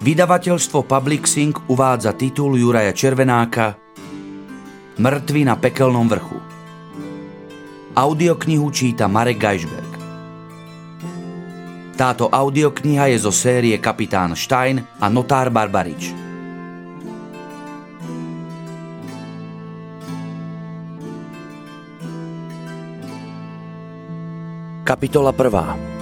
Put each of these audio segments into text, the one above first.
Vydavateľstvo Publixing uvádza titul Juraja Červenáka Mŕtvy na pekelnom vrchu. Audioknihu číta Marek Geisberg. Táto audiokniha je zo série Kapitán Stein a Notár Barbarič. Kapitola 1.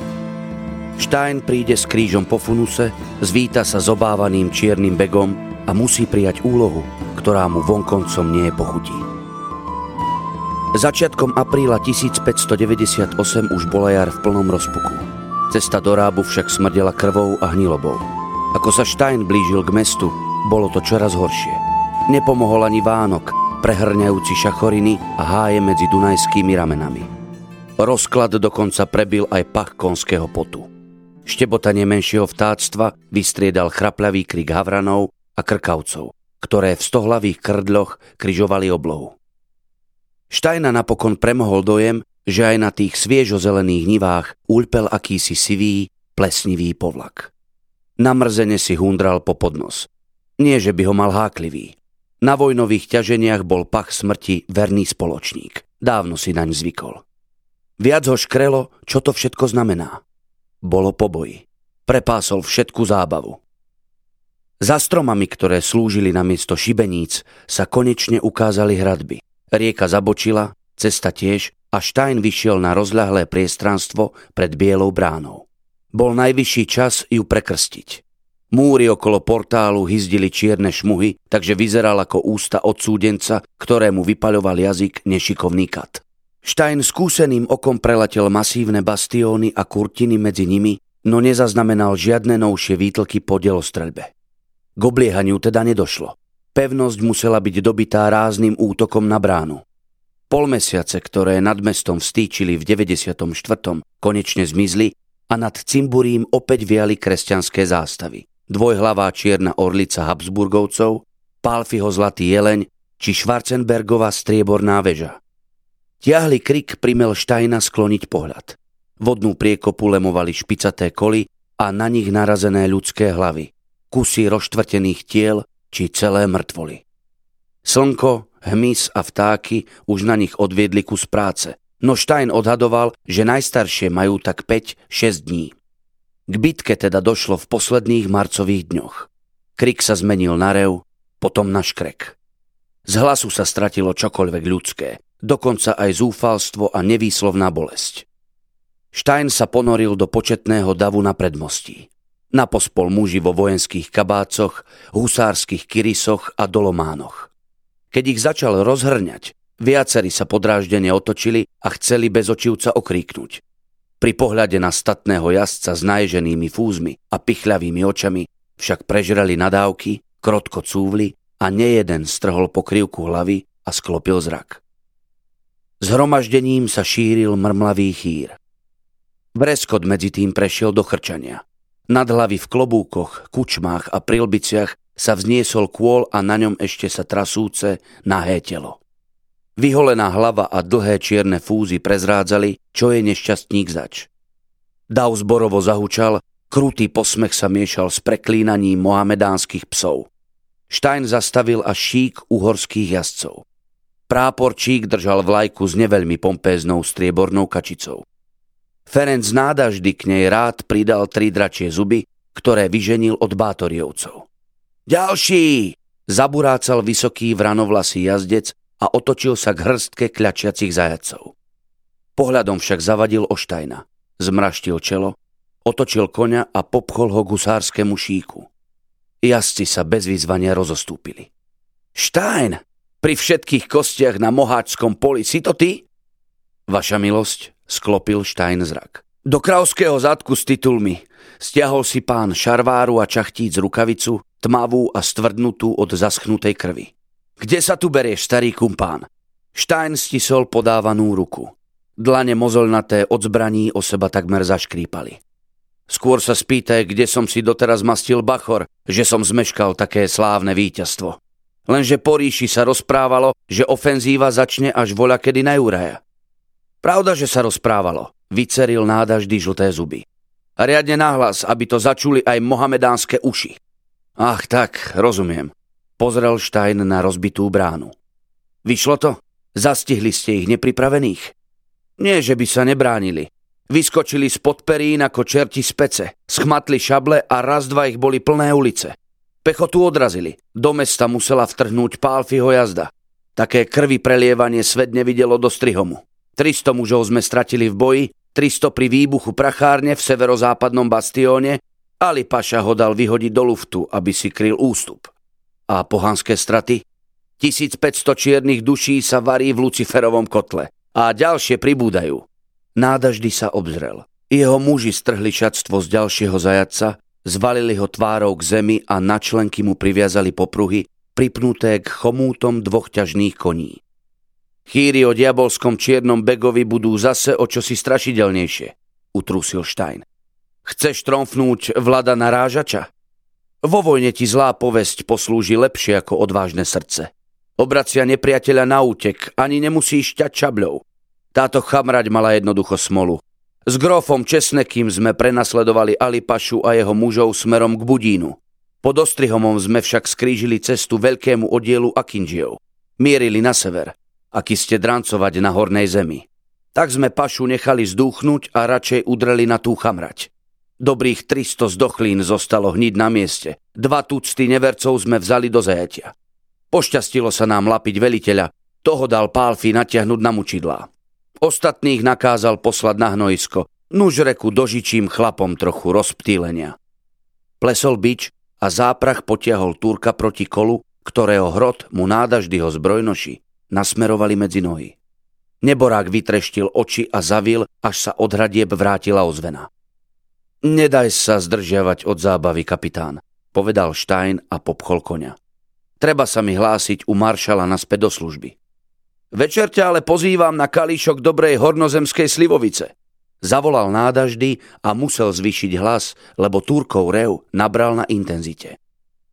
Stein príde s krížom po funuse, zvíta sa s obávaným čiernym begom a musí prijať úlohu, ktorá mu vonkoncom nie je pochutí. Začiatkom apríla 1598 už bola jar v plnom rozpuku. Cesta do Rábu však smrdela krvou a hnilobou. Ako sa Stein blížil k mestu, bolo to čoraz horšie. Nepomohol ani Vánok, prehrňajúci šachoriny a háje medzi dunajskými ramenami. Rozklad dokonca prebil aj pach konského potu. Štebotanie menšieho vtáctva vystriedal chrapľavý krik havranov a krkavcov ktoré v stohlavých krdloch kryžovali oblohu. Štajna napokon premohol dojem, že aj na tých sviežozelených nivách úľpel akýsi sivý, plesnivý povlak. Namrzene si hundral po podnos. Nie, že by ho mal háklivý. Na vojnových ťaženiach bol pach smrti verný spoločník. Dávno si naň zvykol. Viac ho škrelo, čo to všetko znamená. Bolo po boji. Prepásol všetku zábavu. Za stromami, ktoré slúžili na miesto šibeníc, sa konečne ukázali hradby. Rieka zabočila, cesta tiež a Stein vyšiel na rozľahlé priestranstvo pred bielou bránou. Bol najvyšší čas ju prekrstiť. Múry okolo portálu hyzdili čierne šmuhy, takže vyzeral ako ústa odsúdenca, ktorému vypaľoval jazyk nešikovný kat. Stein skúseným okom preletel masívne bastióny a kurtiny medzi nimi, no nezaznamenal žiadne novšie výtlky po delostreľbe. K obliehaniu teda nedošlo. Pevnosť musela byť dobitá rázným útokom na bránu. Polmesiace, ktoré nad mestom vstýčili v 94. konečne zmizli a nad Cimburím opäť viali kresťanské zástavy. Dvojhlavá čierna orlica Habsburgovcov, Palfiho zlatý jeleň či Schwarzenbergová strieborná väža. Tiahli krik primel Štajna skloniť pohľad. Vodnú priekopu lemovali špicaté koly a na nich narazené ľudské hlavy kusy rozštvrtených tiel či celé mŕtvoly. Slnko, hmyz a vtáky už na nich odviedli kus práce, no Stein odhadoval, že najstaršie majú tak 5-6 dní. K bitke teda došlo v posledných marcových dňoch. Krik sa zmenil na rev, potom na škrek. Z hlasu sa stratilo čokoľvek ľudské, dokonca aj zúfalstvo a nevýslovná bolesť. Stein sa ponoril do početného davu na predmostí. Na pospol muži vo vojenských kabácoch, husárskych kyrisoch a dolománoch. Keď ich začal rozhrňať, viacerí sa podráždene otočili a chceli bez očivca okríknuť. Pri pohľade na statného jazdca s naježenými fúzmi a pichľavými očami však prežrali nadávky, krotko cúvli a nejeden strhol pokrývku hlavy a sklopil zrak. Zhromaždením sa šíril mrmlavý chýr. Breskot medzi tým prešiel do chrčania. Nad hlavy v klobúkoch, kučmách a prilbiciach sa vzniesol kôl a na ňom ešte sa trasúce nahé telo. Vyholená hlava a dlhé čierne fúzy prezrádzali, čo je nešťastník zač. Dav zborovo zahučal, krutý posmech sa miešal s preklínaním mohamedánskych psov. Stein zastavil až šík uhorských jazdcov. Práporčík držal vlajku s neveľmi pompéznou striebornou kačicou. Ferenc nádaždy k nej rád pridal tri dračie zuby, ktoré vyženil od bátoriovcov. Ďalší! Zaburácal vysoký vranovlasý jazdec a otočil sa k hrstke kľačiacich zajacov. Pohľadom však zavadil Oštajna. Zmraštil čelo, otočil koňa a popchol ho gusárskému šíku. Jazdci sa bez vyzvania rozostúpili. Štajn, pri všetkých kostiach na moháčskom poli, si to ty? Vaša milosť, sklopil Stein zrak. Do kravského zadku s titulmi. Stiahol si pán šarváru a čachtíc rukavicu, tmavú a stvrdnutú od zaschnutej krvi. Kde sa tu berieš, starý kumpán? Stein stisol podávanú ruku. Dlane mozolnaté od zbraní o seba takmer zaškrípali. Skôr sa spýtaj, kde som si doteraz mastil bachor, že som zmeškal také slávne víťazstvo. Lenže po ríši sa rozprávalo, že ofenzíva začne až voľa kedy na Juraja. Pravda, že sa rozprávalo. Vyceril nádaždy žlté zuby. A riadne nahlas, aby to začuli aj mohamedánske uši. Ach tak, rozumiem. Pozrel Stein na rozbitú bránu. Vyšlo to? Zastihli ste ich nepripravených? Nie, že by sa nebránili. Vyskočili z perín ako čerti z pece, schmatli šable a raz dva ich boli plné ulice. Pechotu odrazili. Do mesta musela vtrhnúť Pálfiho jazda. Také krvi prelievanie svet nevidelo do Strihomu. 300 mužov sme stratili v boji, 300 pri výbuchu prachárne v severozápadnom bastióne, Ali Paša ho dal vyhodiť do luftu, aby si kryl ústup. A pohanské straty? 1500 čiernych duší sa varí v Luciferovom kotle a ďalšie pribúdajú. Nádaždy sa obzrel. Jeho muži strhli šatstvo z ďalšieho zajaca, zvalili ho tvárou k zemi a na členky mu priviazali popruhy, pripnuté k chomútom dvoch ťažných koní. Chýry o diabolskom čiernom begovi budú zase o čosi strašidelnejšie, utrusil Stein. Chceš tromfnúť vlada narážača? Vo vojne ti zlá povesť poslúži lepšie ako odvážne srdce. Obracia nepriateľa na útek, ani nemusíš ťať čabľou. Táto chamrať mala jednoducho smolu. S grofom Česnekým sme prenasledovali Alipašu a jeho mužov smerom k Budínu. Pod Ostrihomom sme však skrížili cestu veľkému oddielu Akinžiov. Mierili na sever, aký ste drancovať na hornej zemi. Tak sme Pašu nechali zdúchnuť a radšej udreli na tú chamrať. Dobrých 300 zdochlín zostalo hniť na mieste. Dva tucty nevercov sme vzali do zajatia. Pošťastilo sa nám lapiť veliteľa, toho dal Pálfi natiahnuť na mučidlá. Ostatných nakázal poslať na hnojisko, nuž reku dožičím chlapom trochu rozptýlenia. Plesol bič a záprach potiahol Turka proti kolu, ktorého hrot mu nádaždy ho zbrojnoši nasmerovali medzi nohy. Neborák vytreštil oči a zavil, až sa od hradieb vrátila ozvena. Nedaj sa zdržiavať od zábavy, kapitán, povedal Stein a popchol konia. Treba sa mi hlásiť u maršala naspäť do služby. Večer ťa ale pozývam na kalíšok dobrej hornozemskej slivovice. Zavolal nádaždy a musel zvýšiť hlas, lebo Turkov rev nabral na intenzite.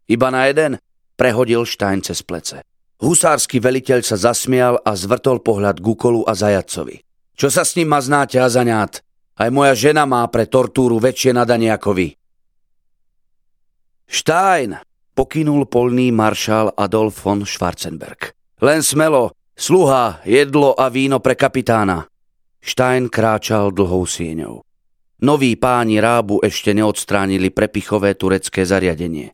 Iba na jeden prehodil Štajn cez plece. Husársky veliteľ sa zasmial a zvrtol pohľad Gukolu a Zajacovi. Čo sa s ním ma znáte, Azaňát? Aj moja žena má pre tortúru väčšie nadanie ako vy. Štajn, pokynul polný maršál Adolf von Schwarzenberg. Len smelo, sluha, jedlo a víno pre kapitána. Stein kráčal dlhou sieňou. Noví páni rábu ešte neodstránili prepichové turecké zariadenie.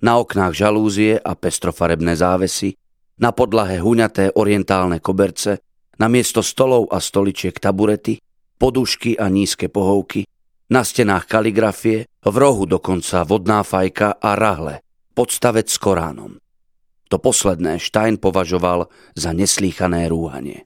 Na oknách žalúzie a pestrofarebné závesy, na podlahe huňaté orientálne koberce, na miesto stolov a stoličiek taburety, podušky a nízke pohovky, na stenách kaligrafie, v rohu dokonca vodná fajka a rahle, podstavec s Koránom. To posledné Stein považoval za neslýchané rúhanie.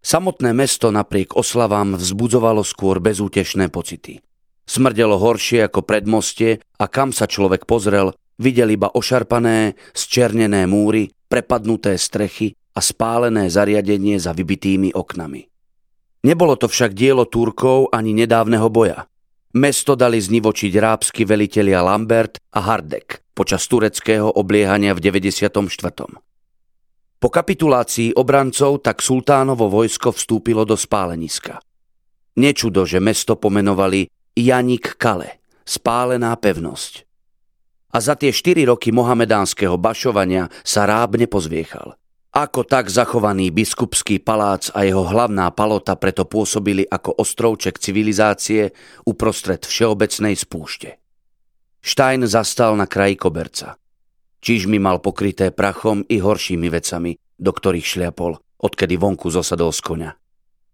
Samotné mesto napriek oslavám vzbudzovalo skôr bezútešné pocity. Smrdelo horšie ako predmostie a kam sa človek pozrel, videl iba ošarpané, zčernené múry, prepadnuté strechy a spálené zariadenie za vybitými oknami. Nebolo to však dielo Turkov ani nedávneho boja. Mesto dali znivočiť rábsky velitelia Lambert a Hardek počas tureckého obliehania v 94. Po kapitulácii obrancov tak sultánovo vojsko vstúpilo do spáleniska. Nečudo, že mesto pomenovali Janik Kale, spálená pevnosť. A za tie 4 roky mohamedánskeho bašovania sa Ráb nepozviechal. Ako tak zachovaný biskupský palác a jeho hlavná palota preto pôsobili ako ostrovček civilizácie uprostred všeobecnej spúšte. Stein zastal na kraji koberca. Čiž mi mal pokryté prachom i horšími vecami, do ktorých šliapol, odkedy vonku zosadol z konia.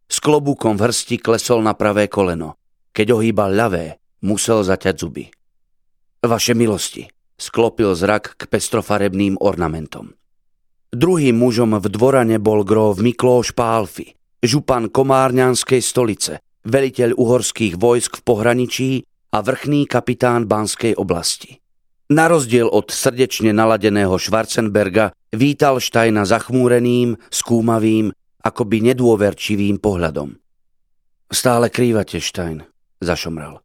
S klobúkom v hrsti klesol na pravé koleno. Keď ohýbal ľavé, musel zaťať zuby. Vaše milosti, sklopil zrak k pestrofarebným ornamentom. Druhým mužom v dvorane bol gróf Miklóš Pálfi, župan Komárňanskej stolice, veliteľ uhorských vojsk v pohraničí a vrchný kapitán Banskej oblasti. Na rozdiel od srdečne naladeného Schwarzenberga vítal Štajna zachmúreným, skúmavým, akoby nedôverčivým pohľadom. Stále krývate, Štajn, zašomral.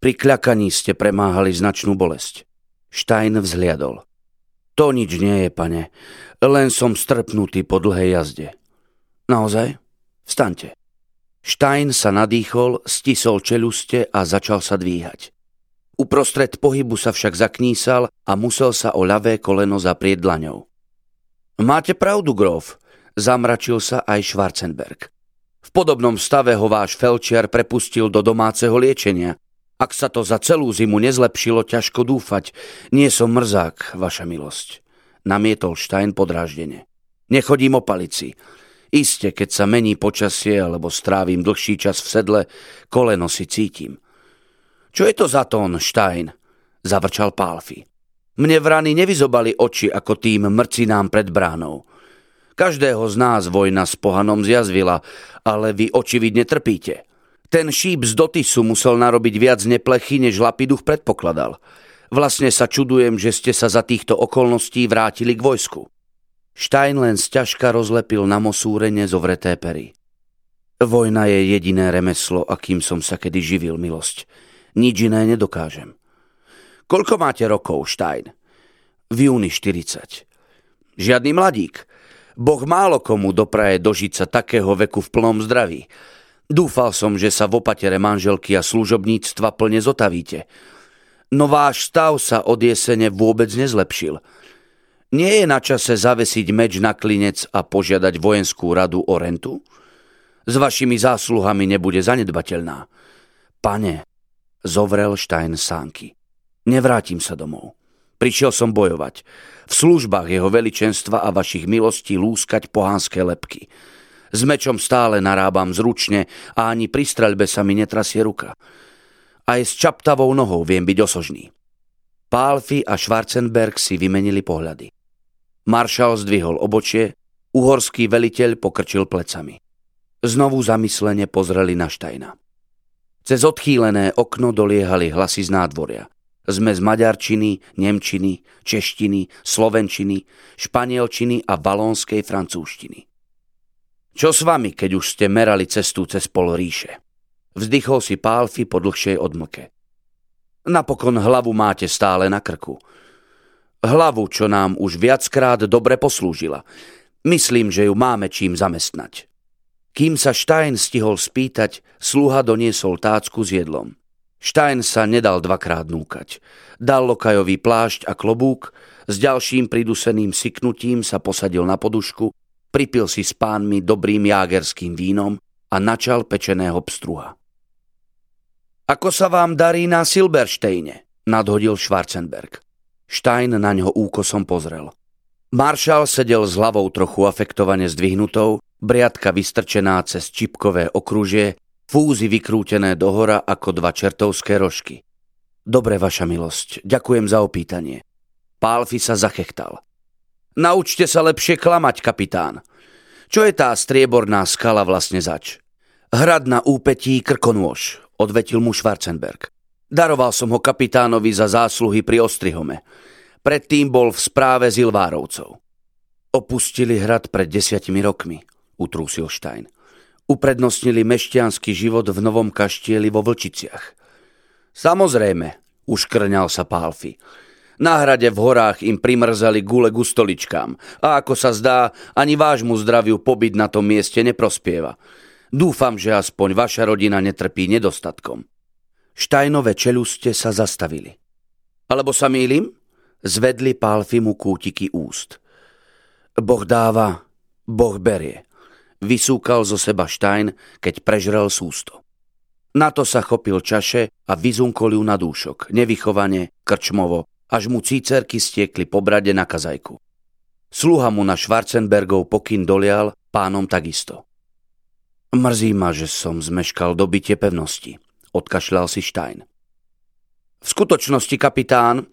Pri kľakaní ste premáhali značnú bolesť. Štajn vzhliadol. To nič nie je, pane. Len som strpnutý po dlhej jazde. Naozaj? Vstaňte. Stein sa nadýchol, stisol čeluste a začal sa dvíhať. Uprostred pohybu sa však zaknísal a musel sa o ľavé koleno zaprieť dlaňou. Máte pravdu, grof, zamračil sa aj Schwarzenberg. V podobnom stave ho váš felčiar prepustil do domáceho liečenia. Ak sa to za celú zimu nezlepšilo, ťažko dúfať. Nie som mrzák, vaša milosť. Namietol Stein podráždene. Nechodím o palici. Iste, keď sa mení počasie alebo strávim dlhší čas v sedle, koleno si cítim. Čo je to za tón, Stein? Zavrčal Pálfi. Mne vrany nevyzobali oči ako tým mrcinám pred bránou. Každého z nás vojna s pohanom zjazvila, ale vy očividne trpíte. Ten šíp z dotisu musel narobiť viac neplechy, než Lapiduch predpokladal. Vlastne sa čudujem, že ste sa za týchto okolností vrátili k vojsku. Stein len ťažka rozlepil na mosúrene zovreté pery. Vojna je jediné remeslo, akým som sa kedy živil, milosť. Nič iné nedokážem. Koľko máte rokov, Stein? V júni 40. Žiadny mladík. Boh málo komu dopraje dožiť sa takého veku v plnom zdraví. Dúfal som, že sa v opatere manželky a služobníctva plne zotavíte. No váš stav sa od jesene vôbec nezlepšil. Nie je na čase zavesiť meč na klinec a požiadať vojenskú radu o rentu? S vašimi zásluhami nebude zanedbateľná. Pane, zovrel Stein sánky. Nevrátim sa domov. Prišiel som bojovať. V službách jeho veličenstva a vašich milostí lúskať pohánske lepky. S mečom stále narábam zručne a ani pri streľbe sa mi netrasie ruka. Aj s čaptavou nohou viem byť osožný. Pálfi a Schwarzenberg si vymenili pohľady. Maršal zdvihol obočie, uhorský veliteľ pokrčil plecami. Znovu zamyslene pozreli na Štajna. Cez odchýlené okno doliehali hlasy z nádvoria. Sme z maďarčiny, nemčiny, češtiny, slovenčiny, španielčiny a balónskej francúzštiny. Čo s vami, keď už ste merali cestu cez pol ríše? Vzdychol si Pálfi po dlhšej odmlke. Napokon hlavu máte stále na krku. Hlavu, čo nám už viackrát dobre poslúžila. Myslím, že ju máme čím zamestnať. Kým sa Stein stihol spýtať, sluha doniesol tácku s jedlom. Stein sa nedal dvakrát núkať. Dal lokajový plášť a klobúk, s ďalším priduseným syknutím sa posadil na podušku, pripil si s pánmi dobrým jágerským vínom a načal pečeného pstruha. Ako sa vám darí na Silbersteine? nadhodil Schwarzenberg. Stein na ňo úkosom pozrel. Maršal sedel s hlavou trochu afektovane zdvihnutou, briadka vystrčená cez čipkové okružie, fúzy vykrútené dohora ako dva čertovské rožky. Dobre, vaša milosť, ďakujem za opýtanie. Pálfi sa zachechtal. Naučte sa lepšie klamať, kapitán. Čo je tá strieborná skala vlastne zač? Hrad na úpetí krkonôž, odvetil mu Schwarzenberg. Daroval som ho kapitánovi za zásluhy pri Ostrihome. Predtým bol v správe Zilvárovcov. Opustili hrad pred desiatimi rokmi utrúsil Stein. Uprednostnili mešťanský život v novom kaštieli vo Vlčiciach. Samozrejme, uškrňal sa Pálfi. Na hrade v horách im primrzali gule k stoličkám a ako sa zdá, ani vášmu zdraviu pobyt na tom mieste neprospieva. Dúfam, že aspoň vaša rodina netrpí nedostatkom. Štajnové čeluste sa zastavili. Alebo sa mýlim? Zvedli Pálfimu kútiky úst. Boh dáva, Boh berie vysúkal zo seba Štajn, keď prežrel sústo. Na to sa chopil čaše a vyzunkol ju na dúšok, nevychovane, krčmovo, až mu cícerky stiekli po brade na kazajku. Sluha mu na Schwarzenbergov pokyn dolial, pánom takisto. Mrzí ma, že som zmeškal dobitie pevnosti, odkašľal si Štajn. V skutočnosti, kapitán,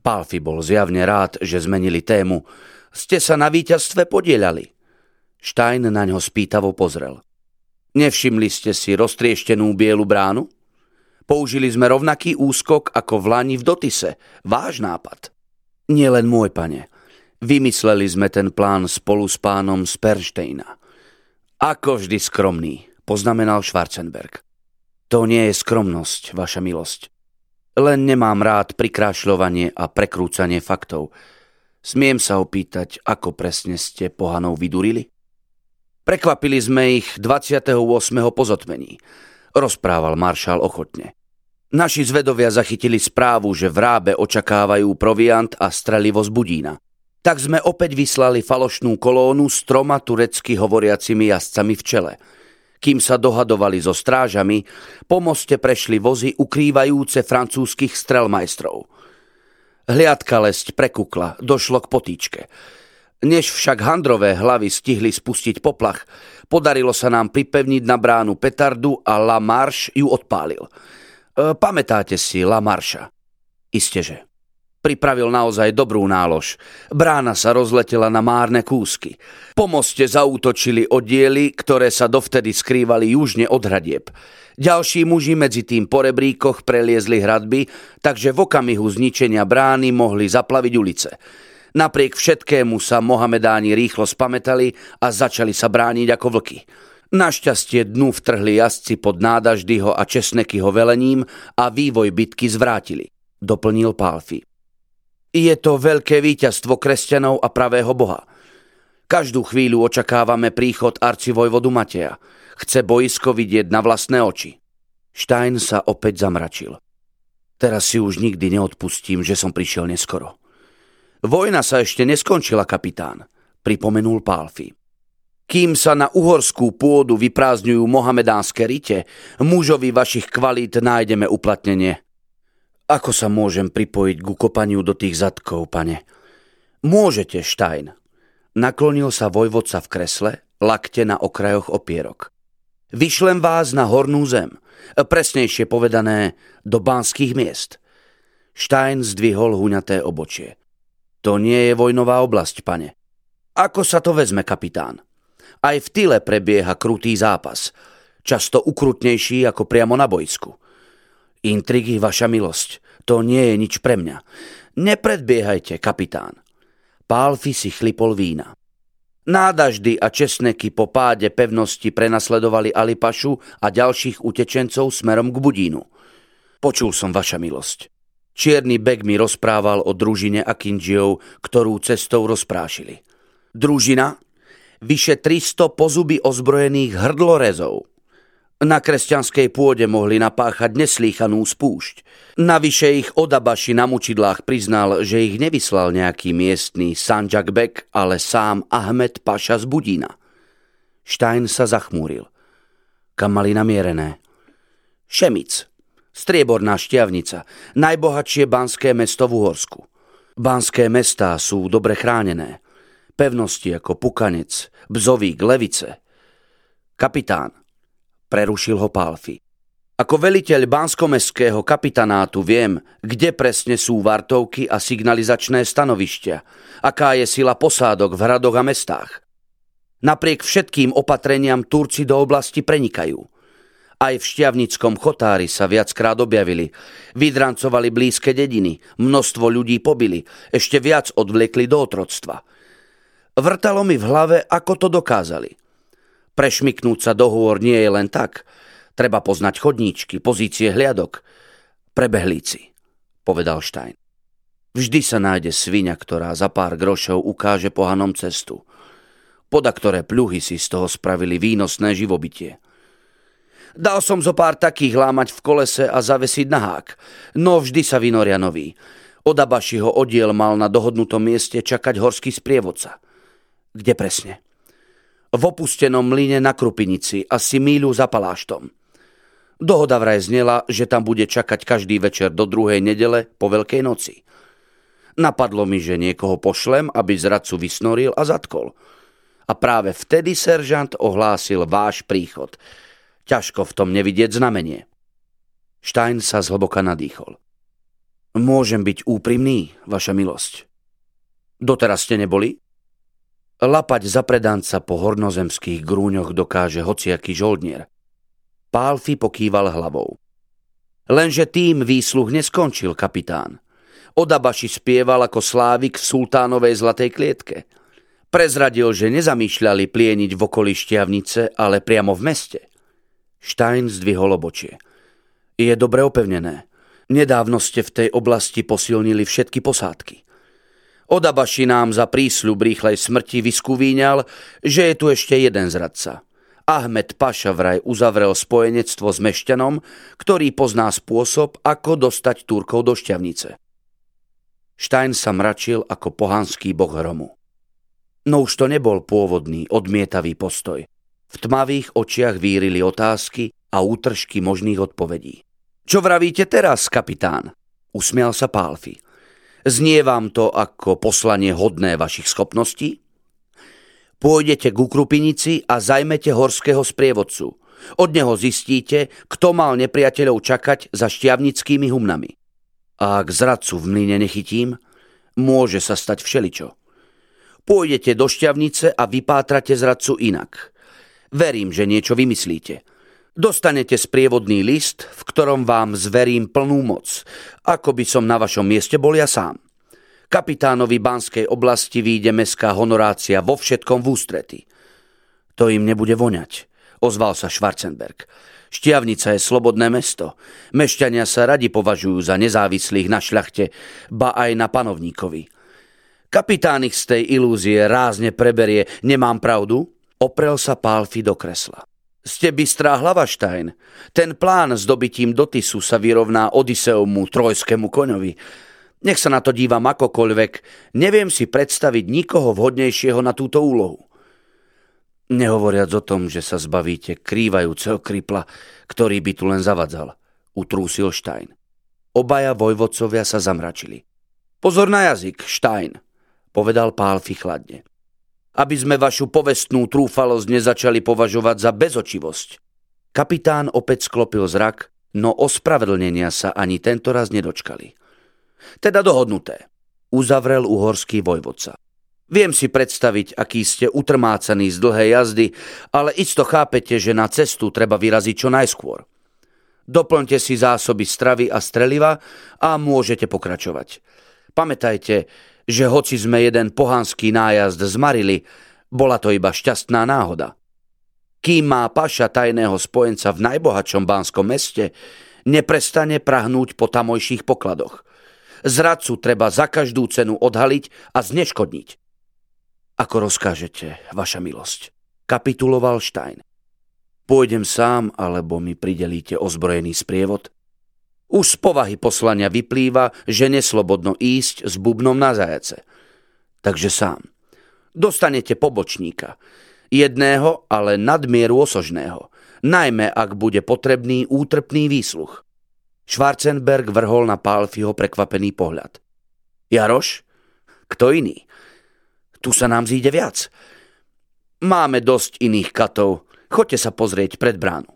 Palfi bol zjavne rád, že zmenili tému, ste sa na víťazstve podielali. Stein na ňo spýtavo pozrel. Nevšimli ste si roztrieštenú bielu bránu? Použili sme rovnaký úskok ako v Lani v Dotise. Váš nápad. Nie len môj, pane. Vymysleli sme ten plán spolu s pánom z Perštejna. Ako vždy skromný, poznamenal Schwarzenberg. To nie je skromnosť, vaša milosť. Len nemám rád prikrášľovanie a prekrúcanie faktov. Smiem sa opýtať, ako presne ste pohanou vydurili? Prekvapili sme ich 28. pozotmení, rozprával maršál ochotne. Naši zvedovia zachytili správu, že v Rábe očakávajú proviant a strelivo z Budína. Tak sme opäť vyslali falošnú kolónu s troma turecky hovoriacimi jazdcami v čele. Kým sa dohadovali so strážami, po moste prešli vozy ukrývajúce francúzskych strelmajstrov. Hliadka lesť prekukla, došlo k potýčke. Než však handrové hlavy stihli spustiť poplach, podarilo sa nám pripevniť na bránu petardu a La Marche ju odpálil – E, pamätáte si La Marša? Isteže. Pripravil naozaj dobrú nálož. Brána sa rozletela na márne kúsky. Po moste zaútočili oddiely, ktoré sa dovtedy skrývali južne od hradieb. Ďalší muži medzi tým po rebríkoch preliezli hradby, takže v okamihu zničenia brány mohli zaplaviť ulice. Napriek všetkému sa Mohamedáni rýchlo spametali a začali sa brániť ako vlky. Našťastie dnu vtrhli jazdci pod nádaždyho a Česnekyho velením a vývoj bitky zvrátili, doplnil Pálfi. Je to veľké víťazstvo kresťanov a pravého boha. Každú chvíľu očakávame príchod arcivojvodu Mateja. Chce boisko vidieť na vlastné oči. Stein sa opäť zamračil. Teraz si už nikdy neodpustím, že som prišiel neskoro. Vojna sa ešte neskončila, kapitán, pripomenul Pálfi. Kým sa na uhorskú pôdu vyprázdňujú mohamedánske rite, mužovi vašich kvalít nájdeme uplatnenie. Ako sa môžem pripojiť ku kopaniu do tých zadkov, pane? Môžete, Štajn. Naklonil sa vojvodca v kresle, lakte na okrajoch opierok. Vyšlem vás na hornú zem, presnejšie povedané do banských miest. Štajn zdvihol huňaté obočie. To nie je vojnová oblasť, pane. Ako sa to vezme, kapitán? Aj v tyle prebieha krutý zápas, často ukrutnejší ako priamo na bojsku. Intrigy, vaša milosť, to nie je nič pre mňa. Nepredbiehajte, kapitán. Pálfi si chlipol vína. Nádaždy a česneky po páde pevnosti prenasledovali Alipašu a ďalších utečencov smerom k Budínu. Počul som vaša milosť. Čierny bek mi rozprával o družine Akinžiov, ktorú cestou rozprášili. Družina, vyše 300 pozuby ozbrojených hrdlorezov. Na kresťanskej pôde mohli napáchať neslýchanú spúšť. Navyše ich odabaši na mučidlách priznal, že ich nevyslal nejaký miestný Sanjak Bek, ale sám Ahmed Paša z Budína. Stein sa zachmúril. Kam mali namierené? Šemic, strieborná šťavnica, najbohatšie banské mesto v Uhorsku. Banské mestá sú dobre chránené pevnosti ako Pukanec, Bzovík, Levice. Kapitán, prerušil ho Pálfi. Ako veliteľ Bánskomeského kapitanátu viem, kde presne sú vartovky a signalizačné stanovišťa, aká je sila posádok v hradoch a mestách. Napriek všetkým opatreniam Turci do oblasti prenikajú. Aj v šťavnickom chotári sa viackrát objavili. Vydrancovali blízke dediny, množstvo ľudí pobili, ešte viac odvlekli do otroctva – Vrtalo mi v hlave, ako to dokázali. Prešmiknúť sa do hôr nie je len tak. Treba poznať chodníčky, pozície hliadok. Prebehlíci, povedal Stein. Vždy sa nájde svinia, ktorá za pár grošov ukáže pohanom cestu. Poda ktoré pľuhy si z toho spravili výnosné živobytie. Dal som zo pár takých lámať v kolese a zavesiť na hák, no vždy sa vynoria nový. Od Abašiho oddiel mal na dohodnutom mieste čakať horský sprievodca – kde presne? V opustenom mlyne na Krupinici, asi míľu za Paláštom. Dohoda vraj znela, že tam bude čakať každý večer do druhej nedele po Veľkej noci. Napadlo mi, že niekoho pošlem, aby zradcu vysnoril a zatkol. A práve vtedy seržant ohlásil váš príchod. Ťažko v tom nevidieť znamenie. Stein sa zhlboka nadýchol. Môžem byť úprimný, vaša milosť. Doteraz ste neboli? Lapať za predanca po hornozemských grúňoch dokáže hociaký žoldnier. Pálfi pokýval hlavou. Lenže tým výsluh neskončil, kapitán. Odabaši spieval ako slávik v sultánovej zlatej klietke. Prezradil, že nezamýšľali plieniť v okolí šťavnice, ale priamo v meste. Stein zdvihol obočie. Je dobre opevnené. Nedávno ste v tej oblasti posilnili všetky posádky. Odabaši nám za prísľub rýchlej smrti vyskuvíňal, že je tu ešte jeden zradca. Ahmed Paša vraj uzavrel spojenectvo s Mešťanom, ktorý pozná spôsob, ako dostať Turkov do šťavnice. Stein sa mračil ako pohanský boh hromu. No už to nebol pôvodný, odmietavý postoj. V tmavých očiach vírili otázky a útržky možných odpovedí. Čo vravíte teraz, kapitán? Usmial sa Pálfi. Znie vám to ako poslanie hodné vašich schopností? Pôjdete k Ukrupinici a zajmete horského sprievodcu. Od neho zistíte, kto mal nepriateľov čakať za šťavnickými humnami. A ak zradcu v mlyne nechytím, môže sa stať všeličo. Pôjdete do šťavnice a vypátrate zradcu inak. Verím, že niečo vymyslíte. Dostanete sprievodný list, v ktorom vám zverím plnú moc, ako by som na vašom mieste bol ja sám. Kapitánovi Banskej oblasti výjde mestská honorácia vo všetkom v ústrety. To im nebude voňať, ozval sa Schwarzenberg. Štiavnica je slobodné mesto. Mešťania sa radi považujú za nezávislých na šľachte, ba aj na panovníkovi. Kapitán ich z tej ilúzie rázne preberie, nemám pravdu? Oprel sa Pálfi do kresla. Ste bystrá hlava, Štajn. Ten plán s dobitím Dotisu sa vyrovná Odiseomu, trojskému koňovi. Nech sa na to dívam akokoľvek, neviem si predstaviť nikoho vhodnejšieho na túto úlohu. Nehovoriac o tom, že sa zbavíte krývajúceho krypla, ktorý by tu len zavadzal, utrúsil Stein. Obaja vojvodcovia sa zamračili. Pozor na jazyk, Stein, povedal Pálfi chladne. Aby sme vašu povestnú trúfalosť nezačali považovať za bezočivosť. Kapitán opäť sklopil zrak, no ospravedlnenia sa ani tento raz nedočkali. Teda dohodnuté. Uzavrel uhorský vojvodca. Viem si predstaviť, aký ste utrmácaní z dlhej jazdy, ale isto chápete, že na cestu treba vyraziť čo najskôr. Doplňte si zásoby stravy a streliva a môžete pokračovať. Pamätajte, že hoci sme jeden pohanský nájazd zmarili, bola to iba šťastná náhoda. Kým má paša tajného spojenca v najbohatšom bánskom meste, neprestane prahnúť po tamojších pokladoch – Zradcu treba za každú cenu odhaliť a zneškodniť. Ako rozkážete, vaša milosť, kapituloval Stein. Pôjdem sám, alebo mi pridelíte ozbrojený sprievod? Už z povahy poslania vyplýva, že neslobodno ísť s bubnom na zajace. Takže sám. Dostanete pobočníka. Jedného, ale nadmieru osožného. Najmä, ak bude potrebný útrpný výsluch. Schwarzenberg vrhol na Pálfiho prekvapený pohľad. Jaroš? Kto iný? Tu sa nám zíde viac. Máme dosť iných katov. Choďte sa pozrieť pred bránu.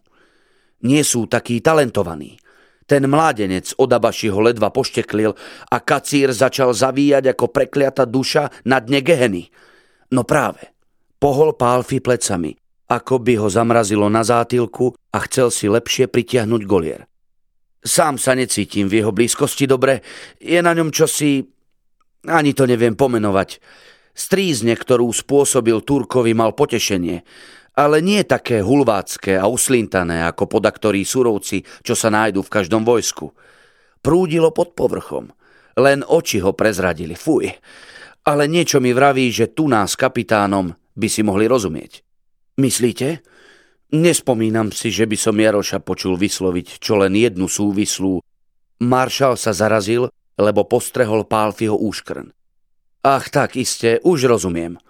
Nie sú takí talentovaní. Ten mládenec od Abaši ho ledva pošteklil a kacír začal zavíjať ako prekliata duša na dne geheny. No práve, pohol Pálfi plecami, ako by ho zamrazilo na zátilku a chcel si lepšie pritiahnuť golier. Sám sa necítim v jeho blízkosti dobre. Je na ňom čosi... Ani to neviem pomenovať. Strízne, ktorú spôsobil Turkovi, mal potešenie, ale nie také hulvácké a uslintané ako podaktorí surovci, čo sa nájdu v každom vojsku. Prúdilo pod povrchom. Len oči ho prezradili. Fuj. Ale niečo mi vraví, že tu nás kapitánom by si mohli rozumieť. Myslíte? Nespomínam si, že by som Jaroša počul vysloviť čo len jednu súvislú. Maršal sa zarazil, lebo postrehol Pálfiho úškrn. Ach tak, iste, už rozumiem.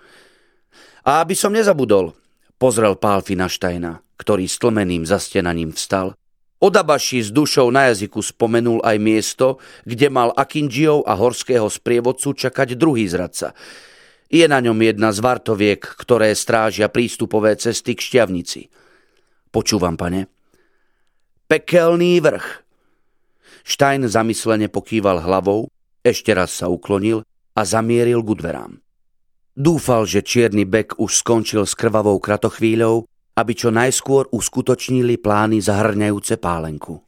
A aby som nezabudol, pozrel Pálfi na Štajna, ktorý stlmeným zastenaním vstal. Odabaši s dušou na jazyku spomenul aj miesto, kde mal Akinžiov a horského sprievodcu čakať druhý zradca. Je na ňom jedna z vartoviek, ktoré strážia prístupové cesty k šťavnici. Počúvam, pane. Pekelný vrch. Stein zamyslene pokýval hlavou, ešte raz sa uklonil a zamieril ku dverám. Dúfal, že čierny bek už skončil s krvavou kratochvíľou, aby čo najskôr uskutočnili plány zahrňajúce pálenku.